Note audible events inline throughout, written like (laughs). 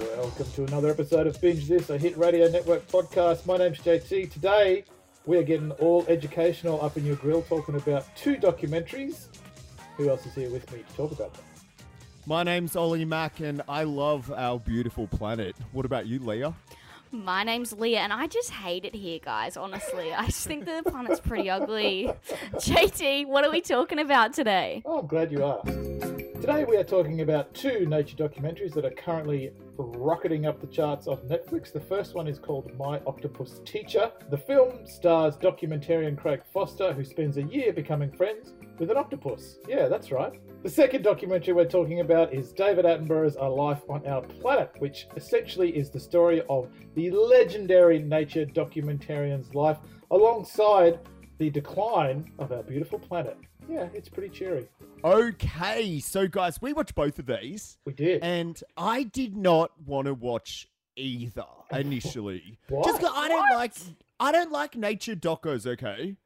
Welcome to another episode of Binge This, a Hit Radio Network podcast. My name's JT. Today we are getting all educational up in your grill, talking about two documentaries. Who else is here with me to talk about them? My name's Ollie Mack, and I love our beautiful planet. What about you, Leah? My name's Leah, and I just hate it here, guys. Honestly, I just think the planet's pretty ugly. (laughs) JT, what are we talking about today? Oh, I'm glad you asked. Today we are talking about two nature documentaries that are currently rocketing up the charts of Netflix. The first one is called My Octopus Teacher. The film stars documentarian Craig Foster, who spends a year becoming friends with an octopus. Yeah, that's right. The second documentary we're talking about is David Attenborough's A Life on Our Planet, which essentially is the story of the legendary nature documentarian's life alongside the decline of our beautiful planet. Yeah, it's pretty cheery. Okay, so guys, we watched both of these, We did. and I did not want to watch either (laughs) initially. Why? Just 'cause I don't like I don't like nature docos, okay?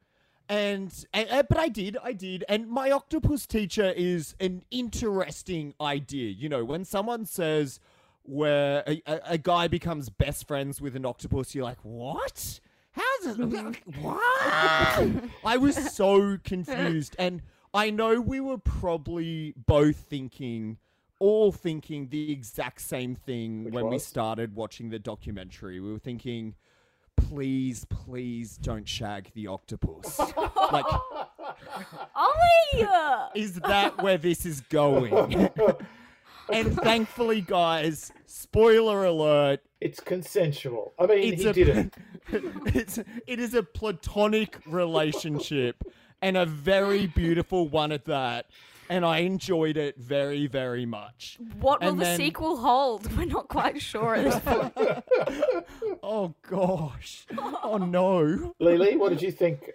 And, and uh, but I did, I did, and my octopus teacher is an interesting idea. You know, when someone says where a, a, a guy becomes best friends with an octopus, you're like, what? What? (laughs) I was so confused, and I know we were probably both thinking, all thinking the exact same thing Which when we started watching the documentary. We were thinking, please, please don't shag the octopus. like, (laughs) Ollie! is that where this is going? (laughs) and thankfully, guys, spoiler alert, It's consensual. I mean, it's he a didn't. (laughs) it's it is a platonic relationship and a very beautiful one at that and I enjoyed it very very much. What will And the then- sequel hold? (laughs) We're not quite sure at this. (laughs) Oh gosh. Oh no. Lily, what did you think?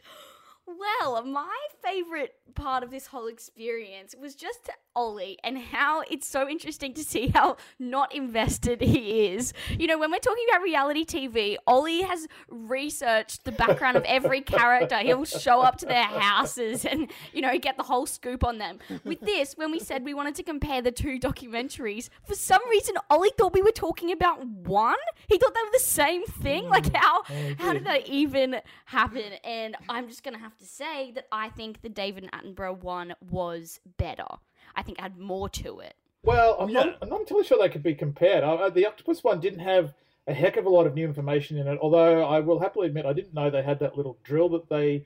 Well, my favorite part of this whole experience was just Ollie and how it's so interesting to see how not invested he is. You know, when we're talking about reality TV, Ollie has researched the background of every (laughs) character. He'll show up to their houses and, you know, get the whole scoop on them. With this, when we said we wanted to compare the two documentaries, for some reason Ollie thought we were talking about one. He thought they were the same thing. Like mm, how how did that even happen? And I'm just gonna have to say that I think the David Attenborough one was better. I think it had more to it. Well, I'm, Yeah. not, I'm not entirely sure they could be compared. Uh, the octopus one didn't have a heck of a lot of new information in it, although I will happily admit I didn't know they had that little drill that they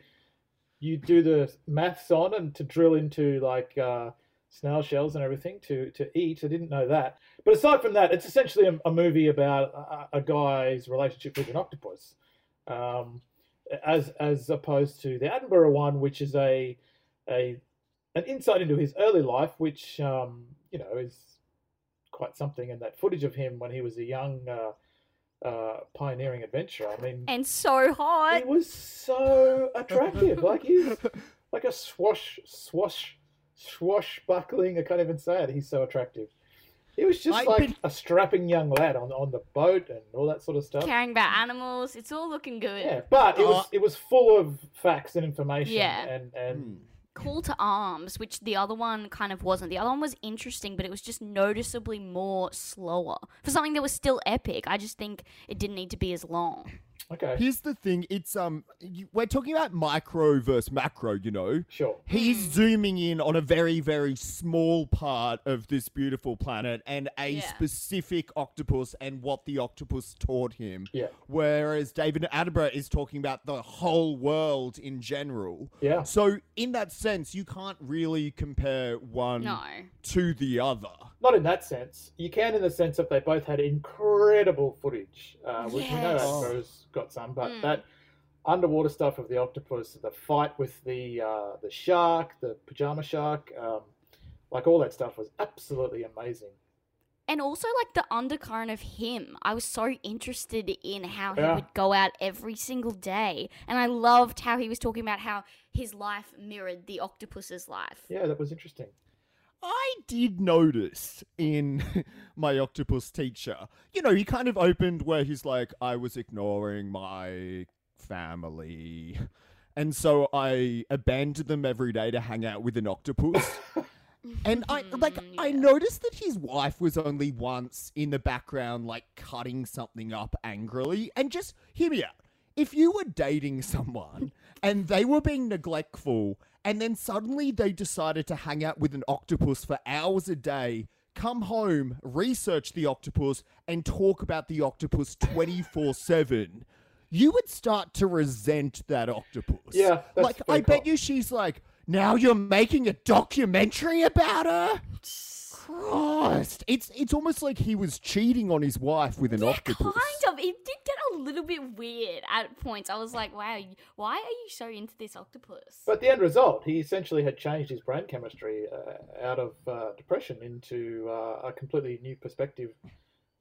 you do the maths on and to drill into like uh, snail shells and everything to, to eat. I didn't know that. But aside from that, it's essentially a, a movie about a, a guy's relationship with an octopus, um, as as opposed to the Attenborough one, which is a a an insight into his early life, which um, you know is quite something. And that footage of him when he was a young uh, uh, pioneering adventurer. I mean, And so hot. he was so attractive. like he's (laughs) like a swash, swash, swashbuckling. I can't even say it. He's so attractive. He was just I like bet- a strapping young lad on on the boat and all that sort of stuff. Caring about animals. It's all looking good. Yeah, but it was Uh, it was full of facts and information. Yeah. and and Hmm. Call to arms, which the other one kind of wasn't. The other one was interesting, but it was just noticeably more slower. For something that was still epic, I just think it didn't need to be as long. Okay, Here's the thing, it's um we're talking about micro versus macro, you know. sure. He's zooming in on a very, very small part of this beautiful planet and a Yeah. specific octopus and what the octopus taught him. Yeah. Whereas David Attenborough is talking about the whole world in general. Yeah. So in that sense, you can't really compare one No. to the other. Not in that sense. You can in the sense that they both had incredible footage. Uh, we, we know Yes. Attenborough's got some, but Mm. that underwater stuff of the octopus, the fight with the uh, the shark, the pajama shark, um, like all that stuff was absolutely amazing. And also, like the undercurrent of him, I was so interested in how he Yeah. would go out every single day, and I loved how he was talking about how his life mirrored the octopus's life. Yeah, that was interesting. I did notice in (laughs) my octopus teacher, you know, he kind of opened where he's like, I was ignoring my family. And so I abandoned them every day to hang out with an octopus. (laughs) And I like Mm, I noticed that his wife was only once in the background like cutting something up angrily and just hear me out. If you were dating someone and they were being neglectful and then suddenly they decided to hang out with an octopus for hours a day, come home, research the octopus and talk about the octopus 24/7, you would start to resent that octopus. Yeah, that's like very I bet you she's like, now you're making a documentary about her. (laughs) Christ, it's it's almost like he was cheating on his wife with an Yeah, octopus. kind of. It did get a little bit weird at points. I was like, wow, why are you so into this octopus? But the end result, he essentially had changed his brain chemistry uh, out of uh, depression into uh, a completely new perspective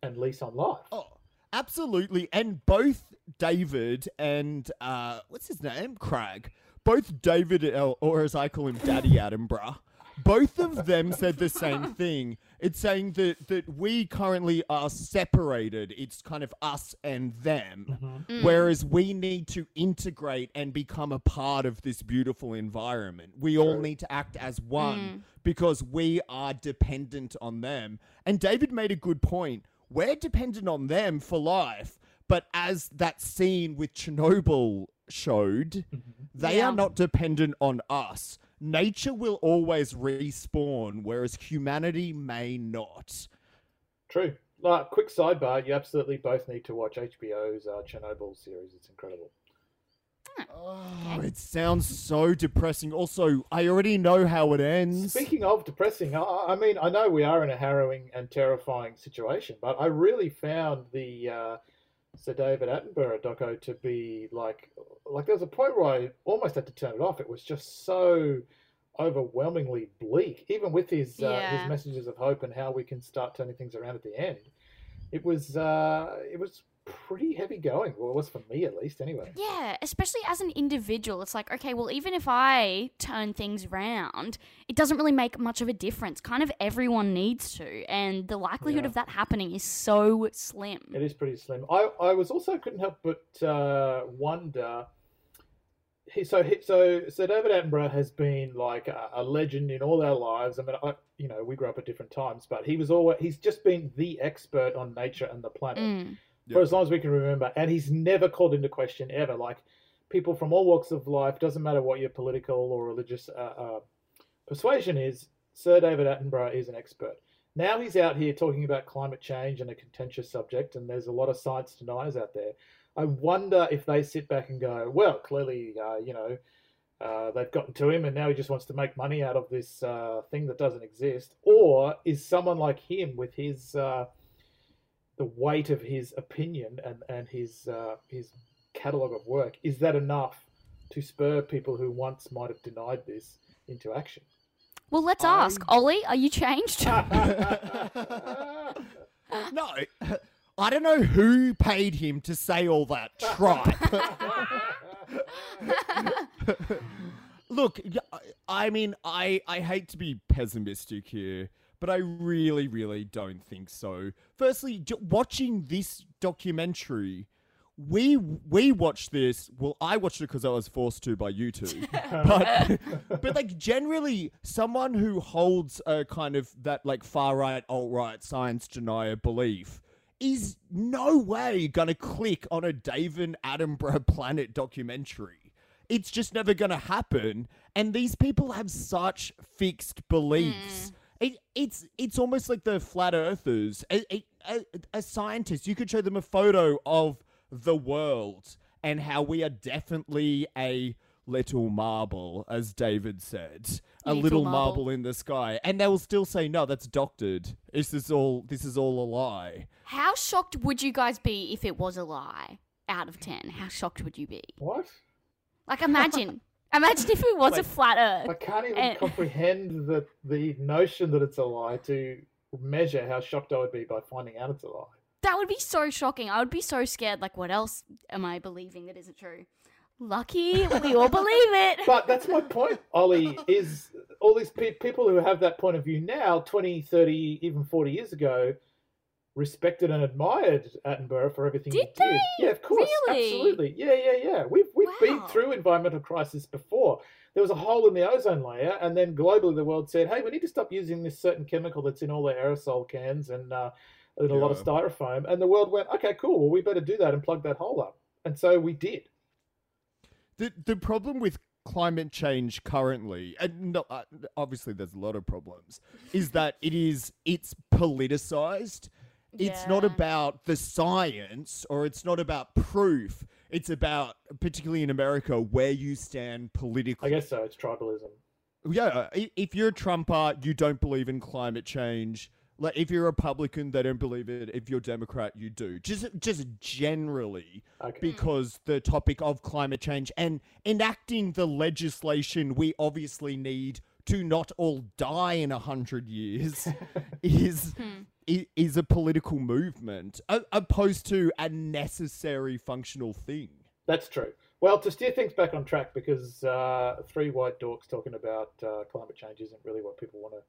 and lease on life. Oh, absolutely. And both David and uh, what's his name, Craig. Both David, uh, or as I call him, Daddy Attenborough. Both of them said the same thing. It's saying that that we currently are separated. It's kind of us and them. Mm-hmm. Mm. Whereas we need to integrate and become a part of this beautiful environment. We all need to act as one mm. because we are dependent on them. And David made a good point. We're dependent on them for life, but as that scene with Chernobyl showed, mm-hmm. they Yeah. are not dependent on us. Nature will always respawn, whereas humanity may not. True. Like, quick sidebar, you absolutely both need to watch HBO's uh, Chernobyl series. It's incredible. Oh, it sounds so depressing. Also, I already know how it ends. Speaking of depressing, I, I mean, I know we are in a harrowing and terrifying situation, but I really found the uh, Sir David Attenborough doco to be like, like there was a point where I almost had to turn it off. It was just so overwhelmingly bleak, even with his uh, his messages of hope and how we can start turning things around at the end. It was uh, it was pretty heavy going. Well, it was for me at least, anyway. Yeah, especially as an individual, it's like, okay, well, even if I turn things round, it doesn't really make much of a difference. Kind of everyone needs to, and the likelihood Yeah. of that happening is so slim. It is pretty slim. I, I was also couldn't help but uh, wonder. He, so he, so so David Attenborough has been like a, a legend in all our lives. I mean, I, you know, we grew up at different times, but he was always he's just been the expert on nature and the planet Mm. For as long as we can remember, and he's never called into question ever. Like people from all walks of life, doesn't matter what your political or religious uh, uh, persuasion is. Sir David Attenborough is an expert. Now he's out here talking about climate change and a contentious subject, and there's a lot of science deniers out there. I wonder if they sit back and go, well, clearly, uh, you know, uh, they've gotten to him, and now he just wants to make money out of this uh, thing that doesn't exist. Or is someone like him, with his uh, the weight of his opinion and and his uh, his catalog of work, is that enough to spur people who once might have denied this into action? Well, let's I- ask. Ollie, are you changed? (laughs) (laughs) No, I don't know who paid him to say all that tripe. (laughs) Look, i mean, I, I hate to be pessimistic here, but I really, really don't think so. Firstly, j- watching this documentary, we we watched this. Well, I watched it because I was forced to by you two. (laughs) but but like generally, someone who holds a kind of that like far right, alt right science denier belief is no way gonna click on a David Attenborough (laughs) Planet documentary. It's just never gonna happen. And these people have such fixed beliefs. Mm. It, it's it's almost like the flat earthers. A, a, a, a scientist, you could show them a photo of the world and how we are definitely a little marble, as David said, a Little little marble. marble in the sky, and they will still say, "No, that's doctored. This is all. This is all a lie." How shocked would you guys be if it was a lie? Out of ten, how shocked would you be? what? Like, imagine, (laughs) imagine if it was a flat Earth. I can't even And- comprehend the the notion that it's a lie to measure how shocked I would be by finding out it's a lie. That would be so shocking. I would be so scared. Like, what else am I believing that isn't true? Lucky we all believe it. (laughs) But that's my point, Ollie, is all these pe- people who have that point of view now, 20, 30, even 40 years ago, respected and admired Attenborough for everything Did he did. they? Yeah, of course, Really? absolutely. Yeah, yeah, yeah. We've been through environmental crisis before. There was a hole in the ozone layer, and then globally the world said, "Hey, we need to stop using this certain chemical that's in all the aerosol cans and uh, and a lot of styrofoam." And the world went, "Okay, cool. Well, we better do that and plug that hole up." And so we did. The the problem with climate change currently, and no, uh, obviously there's a lot of problems, is (laughs) that it is it's politicized. It's not about the science or it's not about proof. It's about, particularly in America, where you stand politically. I guess so. It's tribalism. Yeah, uh, if you're a Trumper, you don't believe in climate change. Like if you're a Republican, they don't believe it. If you're Democrat, you do. Just just generally Okay. because the topic of climate change and enacting the legislation we obviously need to not all die in a hundred years (laughs) is i- is a political movement opposed to a necessary functional thing. That's true. Well, to steer things back on track, because uh, three white dorks talking about uh, climate change isn't really what people want to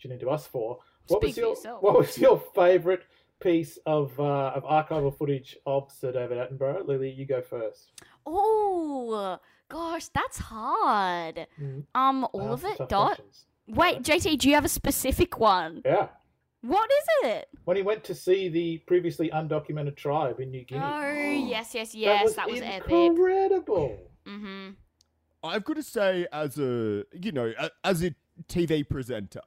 tune into us for. What Speak was your yourself. What was your favourite piece of uh, of archival footage of Sir David Attenborough? Lily, you go first. Oh gosh, that's hard. Mhm. Um, all of it. Dot. questions. Wait, JT, do you have a specific one? Yeah, What is it? when he went to see the previously undocumented tribe in New Guinea. Oh, (gasps) yes, yes, yes. That was, epic. incredible. Mm-hmm. I've got to say, as a you know, as a TV presenter,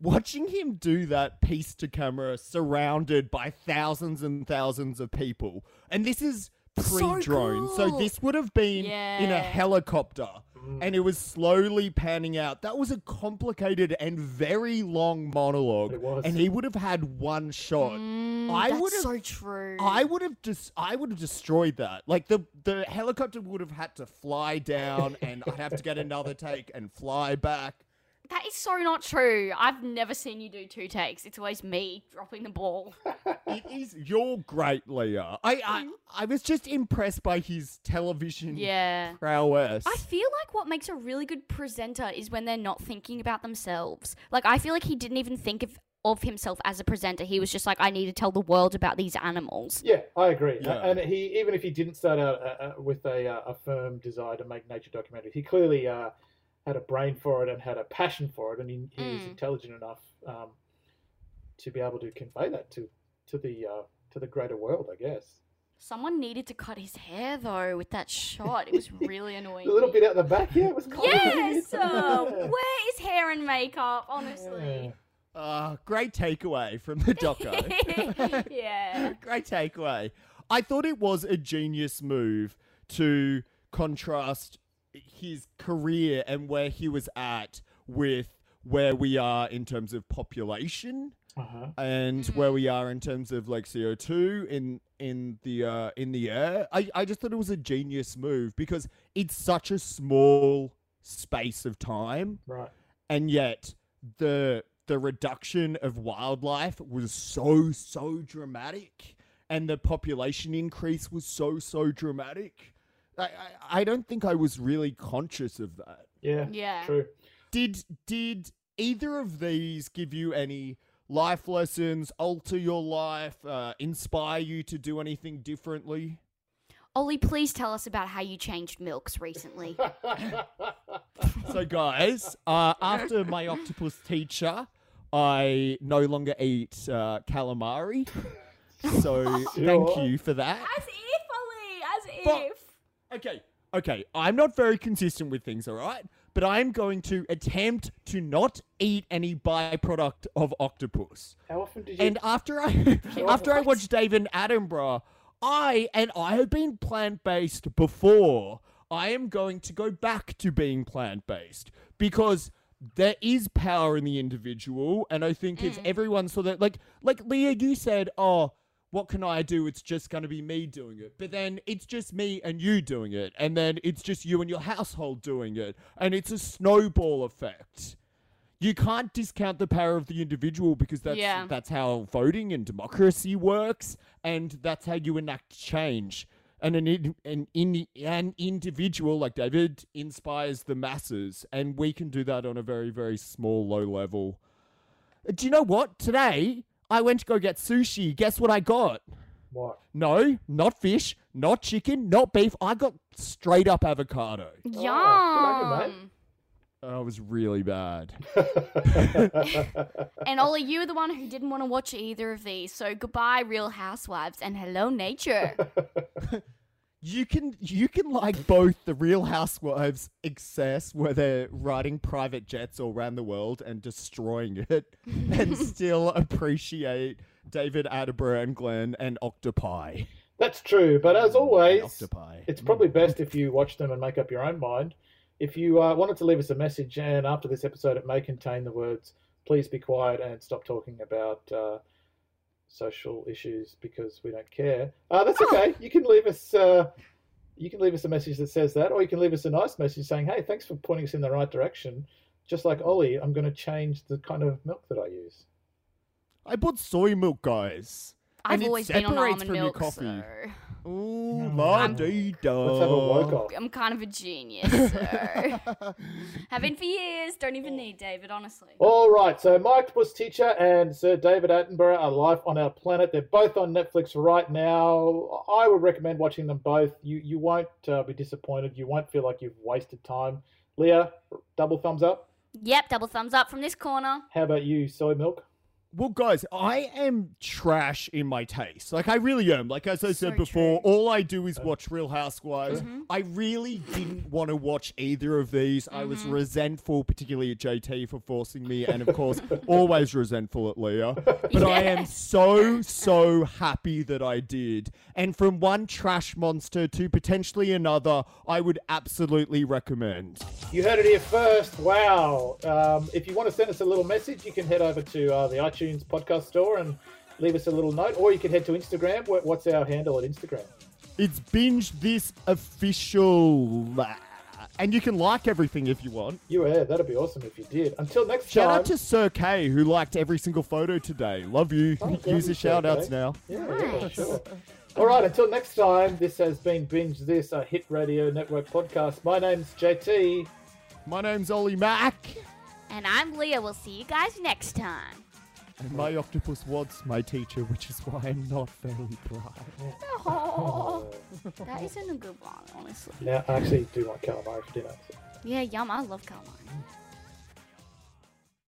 watching him do that piece to camera, surrounded by thousands and thousands of people, and this is pre-drone, so, cool. this would have been in a helicopter. Mm. And it was slowly panning out. That was a complicated and very long monologue. It was. And he would have had one shot. Mm, I that's would've- so true. I would have just I would have destroyed that. Like the the helicopter would have had to fly down and I'd have to get another take and fly back. That is so not true. I've never seen you do two takes. It's always me dropping the ball. (laughs) It is you're great, Leah. I I, I was just impressed by his television Yeah. prowess. I feel like what makes a really good presenter is when they're not thinking about themselves. Like I feel like he didn't even think of of himself as a presenter. He was just like, I need to tell the world about these animals. Yeah, I agree. Yeah. And he, even if he didn't start out uh, uh, with a, uh, a firm desire to make nature documentaries, he clearly uh, had a brain for it and had a passion for it, and he, he was Mm. intelligent enough um, to be able to convey that to to the uh, to the greater world, I guess. Someone needed to cut his hair though with that (laughs) shot. It was really annoying. A little bit out the back, yeah, it was cold. Yes. Yeah. uh, (laughs) where is hair and makeup? Honestly. uh, great takeaway from the doco. (laughs) yeah. Great takeaway. I thought it was a genius move to contrast his career and where he was at with where we are in terms of population Uh-huh. and where we are in terms of like CO2 in in the uh, in the air. I, I just thought it was a genius move because it's such a small space of time Right. and yet the the reduction of wildlife was so so dramatic and the population increase was so so dramatic I, I, I don't think I was really conscious of that. Yeah. Yeah. True. Did did either of these give you any life lessons, alter your life, uh, inspire you to do anything differently? Ollie, please tell us about how you changed milks recently. (laughs) So, guys, uh, after my octopus teacher, I no longer eat uh, calamari. So, (laughs) thank you for that. As if, Ollie, as But- if. Okay, okay. I'm not very consistent with things, all right? But I'm going to attempt to not eat any byproduct of octopus. How often did you? And after I (laughs) after I What? watched David Attenborough, I and I have been plant based before. I am going to go back to being plant based because there is power in the individual, and I think if mm. everyone saw that, like like Leah, you said, oh. What can I do? It's just going to be me doing it. But then it's just me and you doing it. And then it's just you and your household doing it. And it's a snowball effect you can't discount the power of the individual because that's Yeah. that's how voting and democracy works, and that's how you enact change. And an in, an in, an individual like David inspires the masses, and we can do that on a very very small low level. Do you know what? Today I went to go get sushi. Guess what I got? What? No, not fish, not chicken, not beef. I got straight up avocado. Yum. good on you, Oh, it was really bad. (laughs) and Ollie, you were the one who didn't want to watch either of these. So goodbye, Real Housewives, and hello, nature. (laughs) You can you can like both the Real Housewives excess where they're riding private jets all around the world and destroying it, (laughs) and still appreciate David Attenborough and Glenn and Octopi. That's true, but as always, Octopi. it's probably best if you watch them and make up your own mind. If you uh, wanted to leave us a message, and after this episode, it may contain the words "Please be quiet and stop talking about uh, social issues because we don't care." Uh, that's okay. You can leave us. Uh, you can leave us a message that says that, or you can leave us a nice message saying, "Hey, thanks for pointing us in the right direction." Just like Ollie, I'm going to change the kind of milk that I use. I bought soy milk, guys. I've And it always been on separates almond from milk, coffee. so Ooh, la I'm- dee da. Let's have a woke off. I'm kind of a genius. So. (laughs) Have been for years. Don't even need David, honestly. All right, so my octopus teacher and Sir David Attenborough a life on our planet. They're both on Netflix right now. I would recommend watching them both. You you won't uh, be disappointed. You won't feel like you've wasted time. Leah, double thumbs up. Yep, double thumbs up from this corner. How about you, soy milk? Well, guys, I am trash in my taste. Like, I really am. Like, as I So said before, true. all I do is watch Real Housewives. Mm-hmm. I really didn't want to watch either of these. I Mm-hmm. was resentful, particularly at JT for forcing me, and of course, (laughs) always resentful at Leah. But I am so, so happy that I did. And from one trash monster to potentially another, I would absolutely recommend. You heard it here first. Wow. Um, if you want to send us a little message, you can head over to uh, the iTunes podcast store and leave us a little note, or you can head to Instagram. What's our handle at Instagram? It's binge this official. And you can like everything if you want. You are. That'd be awesome if you did. Until next Shout time. Shout out to Sir K who liked every single photo today. Love you. Oh, Use you, the shout outs eh? now. Yeah, yeah, sure. All right, until next time, this has been Binge This, a Hit Radio Network podcast. My name's JT. My name's Ollie Mack. And I'm Leah. We'll see you guys next time. And my octopus was my teacher, which is why I'm not very bright. Oh, that isn't a good one, honestly. Yeah, I actually do want calamari for dinner. so- Yeah, yum. I love calamari.